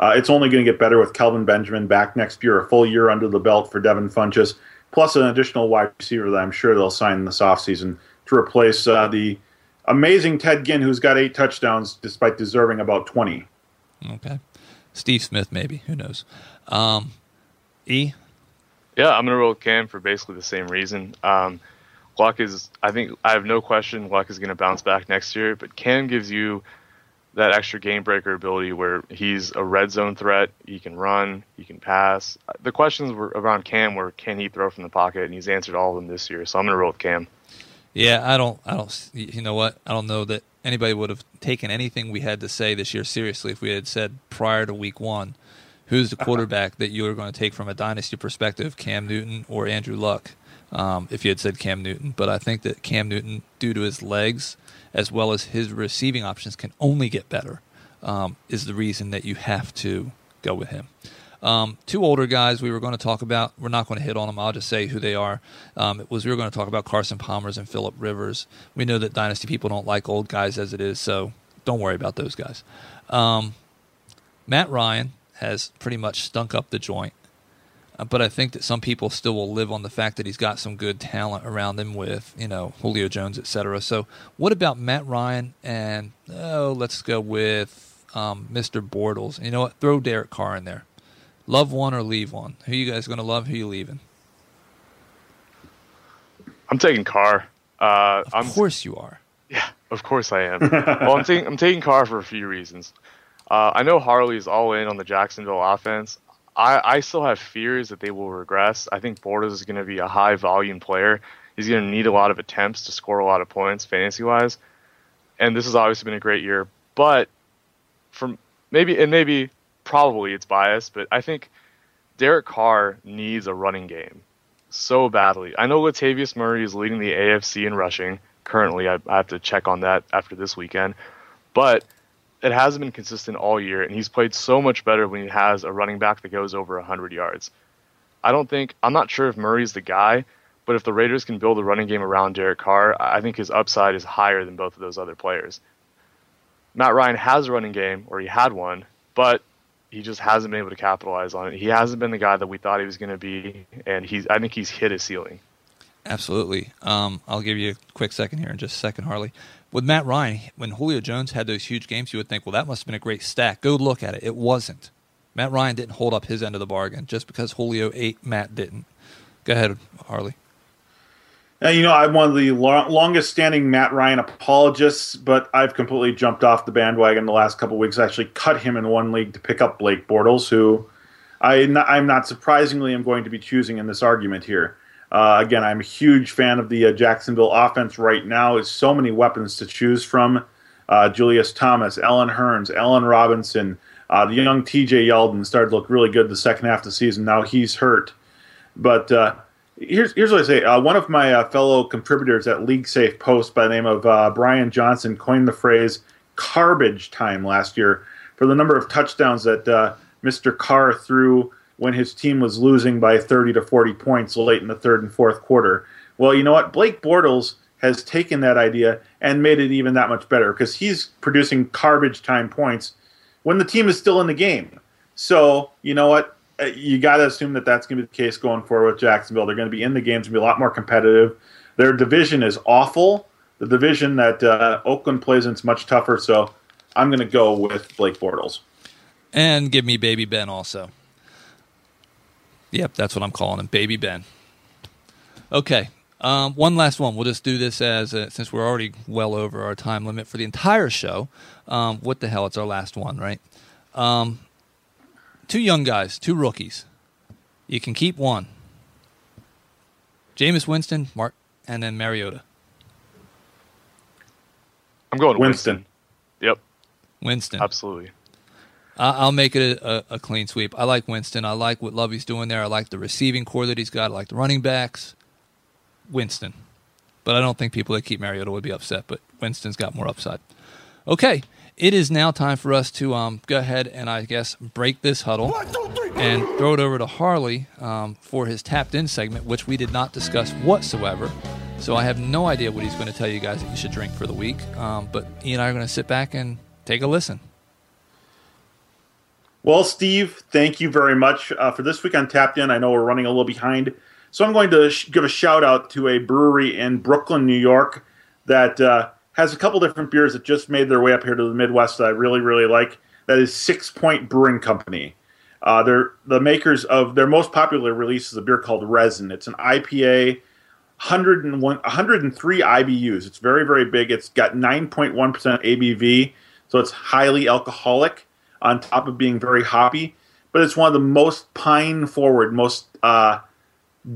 C: Uh, it's only going to get better with Kelvin Benjamin back next year, a full year under the belt for Devin Funchess, plus an additional wide receiver that I'm sure they'll sign this offseason to replace uh, the amazing Ted Ginn, who's got eight touchdowns despite deserving about 20.
B: Okay. Steve Smith, maybe. Who knows? Um, e?
D: Yeah, I'm going to roll Cam for basically the same reason. Um, Luck is, I think, I have no question Luck is going to bounce back next year, but Cam gives you that extra game breaker ability where he's a red zone threat. He can run, he can pass. The questions were around Cam were can he throw from the pocket, and he's answered all of them this year. So I'm going to roll with Cam.
B: Yeah, I don't, I don't, you know what? I don't know that anybody would have taken anything we had to say this year seriously if we had said prior to week one, who's the *laughs* quarterback that you are going to take from a dynasty perspective, Cam Newton or Andrew Luck? Um, if you had said Cam Newton, but I think that Cam Newton, due to his legs as well as his receiving options, can only get better. Um, is the reason that you have to go with him. Um, two older guys we were going to talk about. We're not going to hit on them. I'll just say who they are. Um, it was we were going to talk about Carson Palmer's and Philip Rivers. We know that dynasty people don't like old guys as it is, so don't worry about those guys. Um, Matt Ryan has pretty much stunk up the joint, but I think that some people still will live on the fact that he's got some good talent around him with you know Julio Jones, etc. So what about Matt Ryan and oh, let's go with um, Mr. Bortles. You know what? Throw Derek Carr in there. Love one or leave one. Who you guys going to love? Who you leaving?
D: I'm taking Carr. Uh,
B: Of
D: I'm,
B: course you are.
D: Yeah, of course I am. well, I'm taking I'm taking Carr for a few reasons. Uh, I know Harley's all in on the Jacksonville offense. I, I still have fears that they will regress. I think Bortles is going to be a high volume player. He's going to need a lot of attempts to score a lot of points fantasy wise. And this has obviously been a great year, but from maybe and maybe probably it's biased, but I think Derek Carr needs a running game so badly. I know Latavius Murray is leading the AFC in rushing. currently. I, I have to check on that after this weekend, but it hasn't been consistent all year, and he's played so much better when he has a running back that goes over 100 yards. I don't think I'm not sure if Murray's the guy, but if the Raiders can build a running game around Derek Carr, I think his upside is higher than both of those other players. Matt Ryan has a running game, or he had one, but he just hasn't been able to capitalize on it. He hasn't been the guy that we thought he was going to be, and he's I think he's hit his ceiling.
B: Absolutely. Um, I'll give you a quick second here in just a second, Harley. With Matt Ryan, when Julio Jones had those huge games, you would think, well, that must have been a great stack. Go look at it. It wasn't. Matt Ryan didn't hold up his end of the bargain just because Julio ate, Matt didn't. Go ahead, Harley.
C: Uh, you know, I'm one of the lo- longest standing Matt Ryan apologists, but I've completely jumped off the bandwagon the last couple weeks. I actually cut him in one league to pick up Blake Bortles, who I, am not surprisingly am going to be choosing in this argument here. Uh, again, I'm a huge fan of the uh, Jacksonville offense right now. There's so many weapons to choose from. Uh, Julius Thomas, Allen Hurns, Allen Robinson, uh, the young TJ Yeldon started to look really good the second half of the season. Now he's hurt. But uh, here's here's what I say. Uh, one of my fellow contributors at League Safe Post by the name of Brian Johnson coined the phrase "garbage time" last year for the number of touchdowns that Mr. Carr threw when his team was losing by 30 to 40 points late in the third and fourth quarter. Well, you know what? Blake Bortles has taken that idea and made it even that much better because he's producing garbage time points when the team is still in the game. So, you know what? Uh, you got to assume that that's going to be the case going forward with Jacksonville. They're going to be in the games, to be a lot more competitive. Their division is awful. The division that uh, Oakland plays in is much tougher. So I'm going to go with Blake Bortles.
B: And give me Baby Ben also. Yep, that's what I'm calling him, Baby Ben. Okay, um, one last one. We'll just do this as a, since we're already well over our time limit for the entire show. Um, what the hell? It's our last one, right? Um, two young guys, two rookies. You can keep one. Jameis Winston, Mark, and then Mariota.
D: I'm going
C: Winston.
D: Winston. Yep.
B: Winston.
D: Absolutely.
B: I'll make it a, a, clean sweep. I like Winston. I like what Lovie's doing there. I like the receiving core that he's got. I like the running backs. Winston. But I don't think people that keep Mariota would be upset, but Winston's got more upside. Okay, it is now time for us to um, go ahead and I guess break this huddle and throw it over to Harley um, for his tapped in segment, which we did not discuss whatsoever. So I have no idea what he's going to tell you guys that you should drink for the week. Um, but he and I are going to sit back and take a listen.
C: Well, Steve, thank you very much uh, for this week on Tapped In. I know we're running a little behind, so I'm going to sh- give a shout out to a brewery in Brooklyn, New York, that uh, has a couple different beers that just made their way up here to the Midwest that I really, really like. That is Sixpoint Brewing Company. Uh, they're the makers of their most popular release is a beer called Resin. It's an IPA, 101, 103 IBUs. It's very, very big. It's got 9.1% ABV, so it's highly alcoholic on top of being very hoppy. But it's one of the most pine forward, most uh,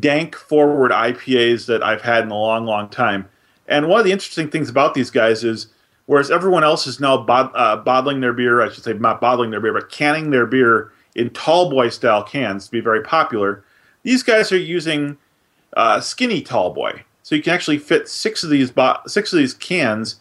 C: dank forward IPAs that I've had in a long, long time. And one of the interesting things about these guys is, whereas everyone else is now bod- uh, bottling their beer, I should say not bottling their beer, but canning their beer in tall boy style cans to be very popular, these guys are using uh, skinny tall boy. So you can actually fit six of these bo- six of these cans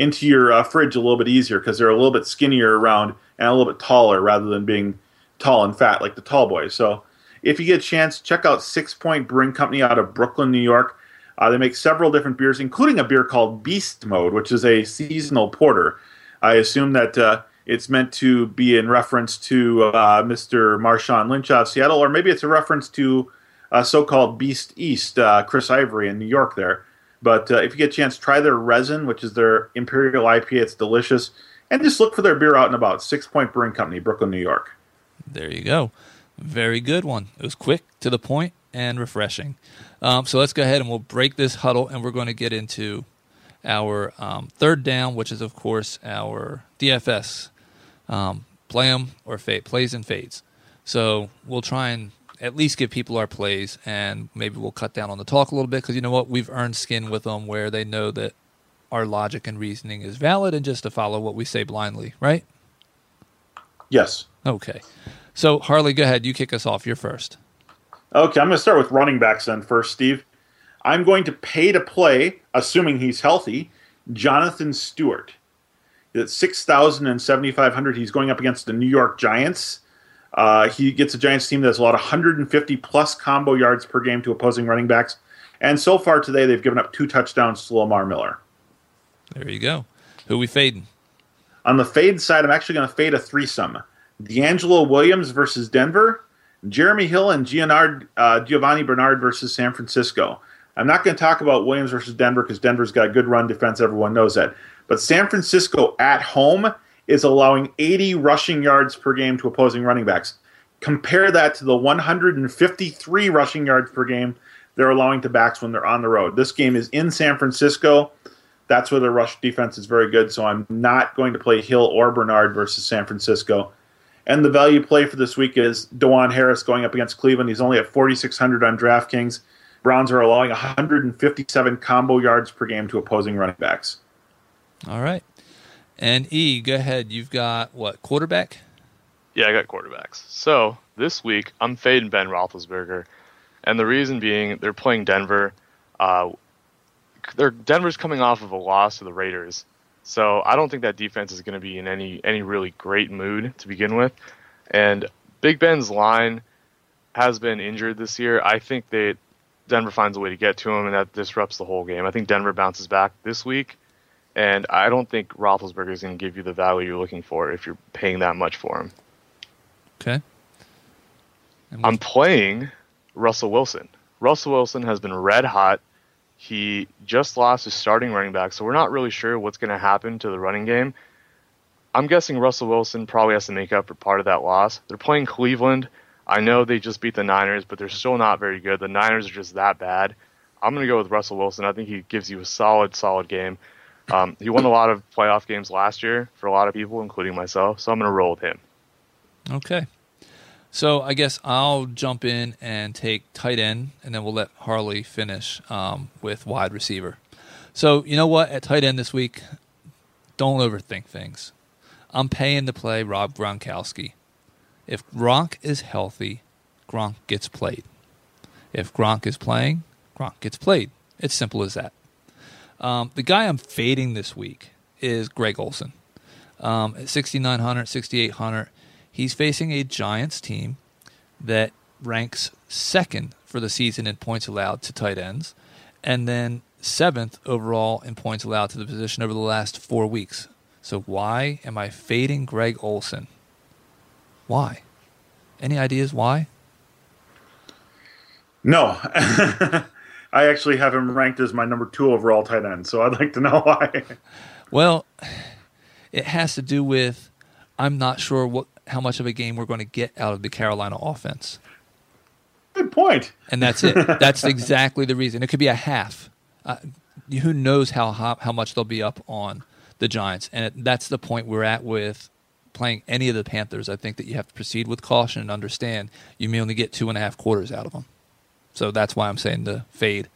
C: into your uh, fridge a little bit easier because they're a little bit skinnier around and a little bit taller rather than being tall and fat like the tall boys. So if you get a chance, check out Sixpoint Brewing Company out of Brooklyn, New York. Uh, they make several different beers, including a beer called Beast Mode, which is a seasonal porter. I assume that uh, it's meant to be in reference to uh, Mr. Marshawn Lynch of Seattle, or maybe it's a reference to uh, so-called Beast East, uh, Chris Ivory in New York there. But uh, if you get a chance, try their resin, which is their Imperial IPA. It's delicious. And just look for their beer out and about. Sixpoint Brewing Company, Brooklyn, New York.
B: There you go. Very good one. It was quick, to the point, and refreshing. Um, so let's go ahead and we'll break this huddle, and we're going to get into our um, third down, which is, of course, our DFS um, play them or fade, plays and fades. So we'll try and at least give people our plays, and maybe we'll cut down on the talk a little bit because you know what? We've earned skin with them where they know that our logic and reasoning is valid and just to follow what we say blindly, right?
C: Yes.
B: Okay. So, Harley, go ahead. You kick us off. You're first.
C: Okay, I'm going to start with running backs then first, Steve. I'm going to pay to play, assuming he's healthy, Jonathan Stewart. At 6,000 and 7,500, he's going up against the New York Giants. Uh, he gets a Giants team that's allowed 150 plus combo yards per game to opposing running backs. And so far today, they've given up two touchdowns to Lamar Miller.
B: There you go. Who we fading?
C: On the fade side, I'm actually going to fade a threesome. DeAngelo Williams versus Denver, Jeremy Hill and Gianard, uh, Giovanni Bernard versus San Francisco. I'm not going to talk about Williams versus Denver because Denver's got a good run defense. Everyone knows that. But San Francisco at home is allowing 80 rushing yards per game to opposing running backs. Compare that to the 153 rushing yards per game they're allowing to backs when they're on the road. This game is in San Francisco. That's where the rush defense is very good. So I'm not going to play Hill or Bernard versus San Francisco. And the value play for this week is DuJuan Harris going up against Cleveland. He's only at 4,600 on DraftKings. Browns are allowing 157 combo yards per game to opposing running backs.
B: All right. And E, go ahead. You've got what, quarterback?
D: Yeah, I got quarterbacks. So this week, I'm fading Ben Roethlisberger. And the reason being, they're playing Denver. Uh, they're, Denver's coming off of a loss to the Raiders. So I don't think that defense is going to be in any any really great mood to begin with. And Big Ben's line has been injured this year. I think that Denver finds a way to get to him, and that disrupts the whole game. I think Denver bounces back this week, and I don't think Roethlisberger is going to give you the value you're looking for if you're paying that much for him.
B: Okay.
D: I'm playing Russell Wilson. Russell Wilson has been red hot. He just lost his starting running back, so we're not really sure what's going to happen to the running game. I'm guessing Russell Wilson probably has to make up for part of that loss. They're playing Cleveland. I know they just beat the Niners, but they're still not very good. The Niners are just that bad. I'm going to go with Russell Wilson. I think he gives you a solid, solid game. Um, he won a lot of playoff games last year for a lot of people, including myself, so I'm going to roll with him.
B: Okay. So I guess I'll jump in and take tight end, and then we'll let Harley finish um, with wide receiver. So you know what? At tight end this week, don't overthink things. I'm paying to play Rob Gronkowski. If Gronk is healthy, Gronk gets played. If Gronk is playing, Gronk gets played. It's simple as that. Um, the guy I'm fading this week is Greg Olsen. Um, at 6,900, 6,800 He's facing a Giants team that ranks second for the season in points allowed to tight ends, and then seventh overall in points allowed to the position over the last four weeks. So why am I fading Greg Olsen? Why? Any ideas why?
C: No. *laughs* I actually have him ranked as my number two overall tight end, so I'd like to know *laughs* why.
B: Well, it has to do with I'm not sure what how much of a game we're going to get out of the Carolina offense.
C: Good point.
B: And that's it. *laughs* that's exactly the reason. It could be a half. Uh, who knows how, how how much they'll be up on the Giants, and it, that's the point we're at with playing any of the Panthers. I think that you have to proceed with caution and understand you may only get two and a half quarters out of them. So that's why I'm saying to fade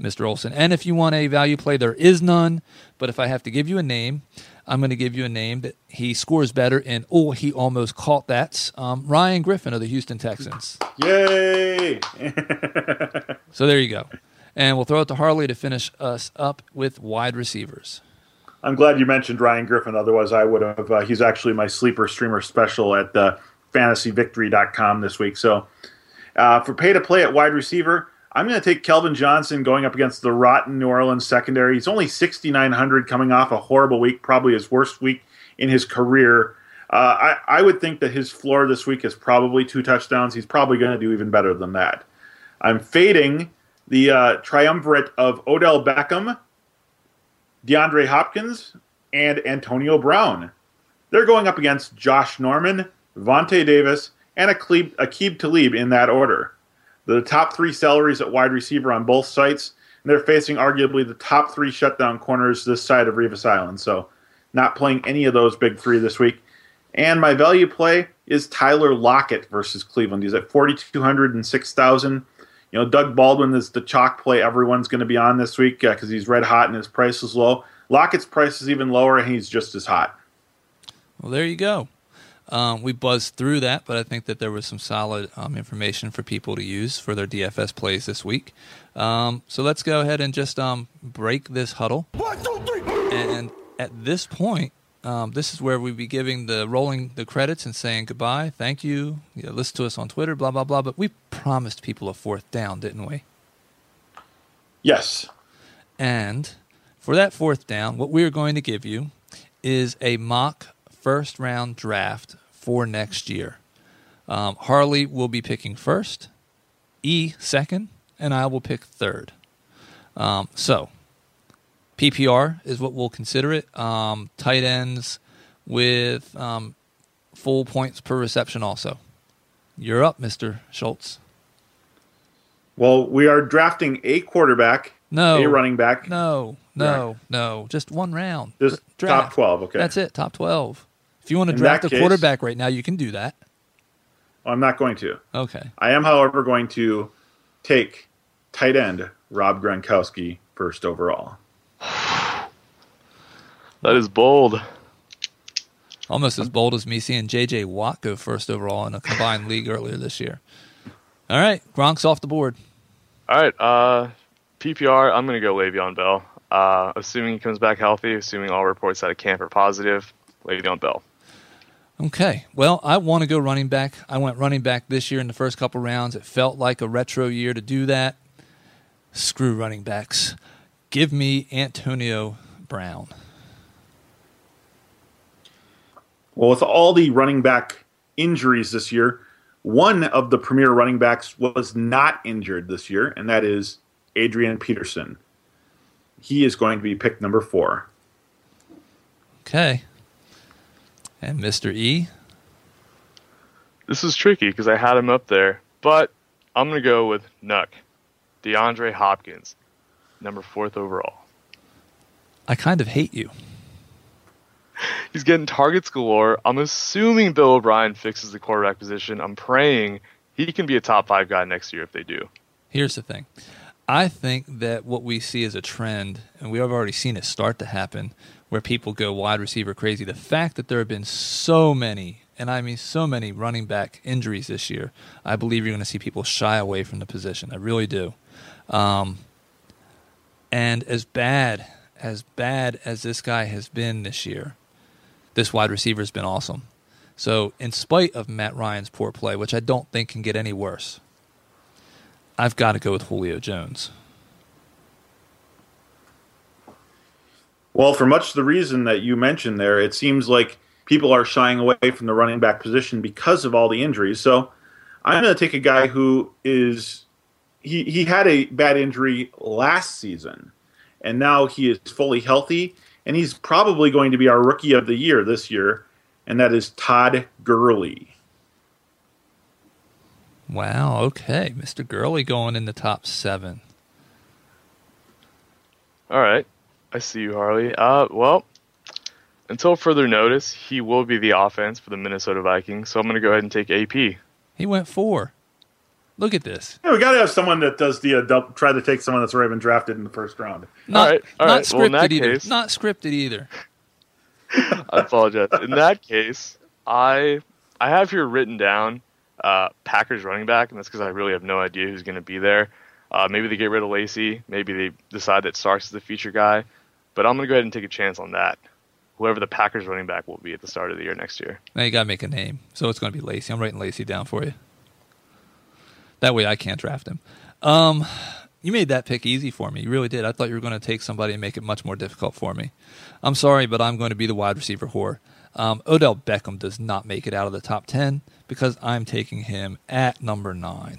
B: Mr. Olsen. And if you want a value play, there is none. But if I have to give you a name, I'm going to give you a name that he scores better, and oh, he almost caught that. Um, Ryan Griffin of the Houston Texans.
C: Yay! *laughs*
B: so there you go. And we'll throw it to Harley to finish us up with wide receivers.
C: I'm glad you mentioned Ryan Griffin. Otherwise, I would have. Uh, he's actually my sleeper streamer special at uh, fantasyvictory.com this week. So uh, for pay to play at wide receiver, I'm going to take Calvin Johnson going up against the rotten New Orleans secondary. He's only 6,900 coming off a horrible week, probably his worst week in his career. Uh, I, I would think that his floor this week is probably two touchdowns. He's probably going to do even better than that. I'm fading the uh, triumvirate of Odell Beckham, DeAndre Hopkins, and Antonio Brown. They're going up against Josh Norman, Vontae Davis, and Aqib Talib in that order the top three salaries at wide receiver on both sites, and they're facing arguably the top three shutdown corners this side of Revis Island. So, not playing any of those big three this week. And my value play is Tyler Lockett versus Cleveland. He's at 4,200 and 6,000. You know, Doug Baldwin is the chalk play everyone's going to be on this week because uh, he's red hot and his price is low. Lockett's price is even lower and he's just as hot.
B: Well, there you go. Um, we buzzed through that, but I think that there was some solid um, information for people to use for their DFS plays this week. Um, so let's go ahead and just um, break this huddle. One, two, three. And at this point, um, this is where we be giving the rolling the credits and saying goodbye, thank you, you know, listen to us on Twitter, blah blah blah. But we promised people a fourth down, didn't we?
C: Yes.
B: And for that fourth down, what we are going to give you is a mock first round draft for next year. Um, Harley will be picking first, E second, and I will pick third. Um, so, PPR is what we'll consider it. Um, tight ends with um, full points per reception, also. You're up, Mr. Schultz.
C: Well, we are drafting a quarterback,
B: No.
C: a running back,
B: No, no, no. Just one round.
C: just
B: Draft.
C: top 12. Okay.
B: That's it, top 12. If you want to
C: In
B: draft a
C: case-
B: quarterback right now, you can do that.
C: I'm not going to.
B: Okay.
C: I am, however, going to take tight end Rob Gronkowski first overall. *sighs*
D: That is bold.
B: Almost as bold as me seeing J.J. Watt go first overall in a combined league earlier this year. All right, Gronk's off the board.
D: All right, uh, PPR. I'm going to go Le'Veon Bell. Uh, assuming he comes back healthy, assuming all reports out of camp are positive, Le'Veon Bell.
B: Okay. Well, I want to go running back. I went running back this year in the first couple rounds. It felt like a retro year to do that. Screw running backs. Give me Antonio Brown.
C: Well, with all the running back injuries this year, one of the premier running backs was not injured this year, and that is Adrian Peterson. He is going to be pick number four.
B: Okay. And Mr. E.
D: This is tricky because I had him up there, but I'm going to go with Nuk, DeAndre Hopkins, number fourth overall.
B: I kind of hate you. *laughs*
D: He's getting targets galore. I'm assuming Bill O'Brien fixes the quarterback position. I'm praying he can be a top five guy next year if they do.
B: Here's the thing. I think that what we see is a trend, and we have already seen it start to happen, where people go wide receiver crazy. The fact that there have been so many, and I mean so many running back injuries this year, I believe you're going to see people shy away from the position. I really do. Um, and as bad as bad as this guy has been this year, this wide receiver has been awesome. So, in spite of Matt Ryan's poor play, which I don't think can get any worse, I've got to go with Julio Jones.
C: Well, for much of the reason that you mentioned there, it seems like people are shying away from the running back position because of all the injuries. So I'm going to take a guy who is he he had a bad injury last season, and now he is fully healthy, and he's probably going to be our rookie of the year this year, and that is Todd Gurley.
B: Wow, okay. Mr. Gurley going in the top seven.
D: All right. I see you, Harley. Uh, well, until further notice, he will be the offense for the Minnesota Vikings. So I'm going to go ahead and take AP.
B: He went four. Look at this.
C: Yeah, we got to have someone that does the uh, dou- try to take someone that's already been drafted in the first round.
B: Not,
D: right, all
B: not
D: right.
B: scripted
D: Well, in that
B: either.
D: case-
B: Not scripted either.
D: I apologize. In that case, I I have here written down uh, Packers running back, and that's because I really have no idea who's going to be there. Uh, maybe they get rid of Lacy. Maybe they decide that Starks is the feature guy. But I'm going to go ahead and take a chance on that. Whoever the Packers running back will be at the start of the year next year.
B: Now you got to make a name. So it's going to be Lacy. I'm writing Lacy down for you. That way I can't draft him. Um, you made that pick easy for me. You really did. I thought you were going to take somebody and make it much more difficult for me. I'm sorry, but I'm going to be the wide receiver whore. Um, Odell Beckham does not make it out of the top 10 because I'm taking him at number nine.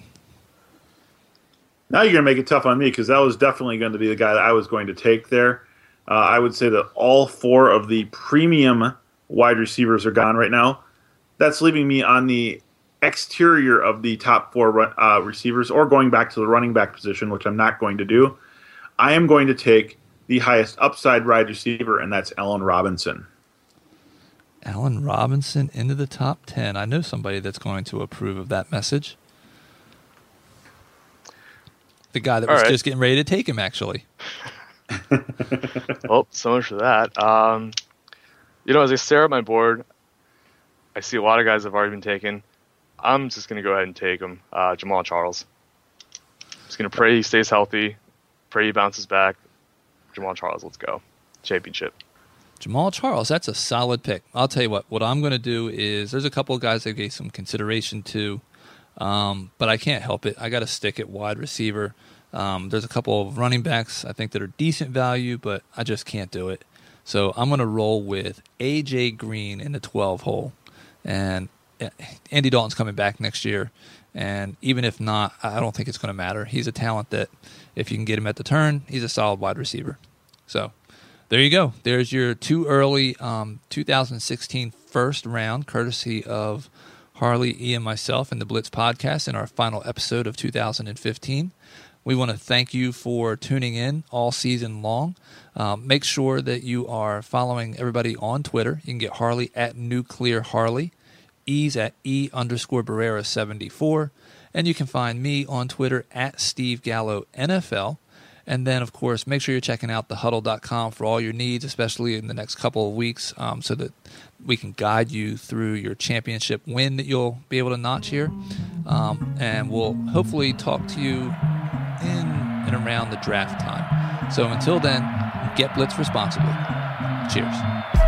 C: Now you're going to make it tough on me because that was definitely going to be the guy that I was going to take there. Uh, I would say that all four of the premium wide receivers are gone right now. That's leaving me on the exterior of the top four run, uh, receivers or going back to the running back position, which I'm not going to do. I am going to take the highest upside wide receiver, and that's Allen Robinson.
B: Allen Robinson into the top 10. I know somebody that's going to approve of that message. The guy that
D: All
B: was
D: right.
B: just getting ready to take him, actually. *laughs*
D: well, *laughs* so much for that. Um, you know, as I stare at my board, I see a lot of guys have already been taken. I'm just going to go ahead and take him. Uh, Jamaal Charles. Just going to pray he stays healthy, pray he bounces back. Jamaal Charles, let's go. Championship.
B: Jamaal Charles, that's a solid pick. I'll tell you what, what I'm going to do is there's a couple of guys I gave some consideration to, um, but I can't help it. I got to stick at wide receiver. Um, there's a couple of running backs I think that are decent value, but I just can't do it. So I'm going to roll with AJ Green in the 12 hole. And uh, Andy Dalton's coming back next year. And even if not, I don't think it's going to matter. He's a talent that, if you can get him at the turn, he's a solid wide receiver. So there you go. There's your too early um, 2016 first round, courtesy of Harley, Ian, myself, and the Blitz podcast in our final episode of 2015. We want to thank you for tuning in all season long. Um, make sure that you are following everybody on Twitter. You can get Harley at Nuclear Harley, E's at E underscore Barrera 74. And you can find me on Twitter at Steve Gallo NFL. And then, of course, make sure you're checking out thehuddle.com for all your needs, especially in the next couple of weeks, um, so that we can guide you through your championship win that you'll be able to notch here. Um, and we'll hopefully talk to you in and around the draft time. So until then, get blitz responsibly. Cheers.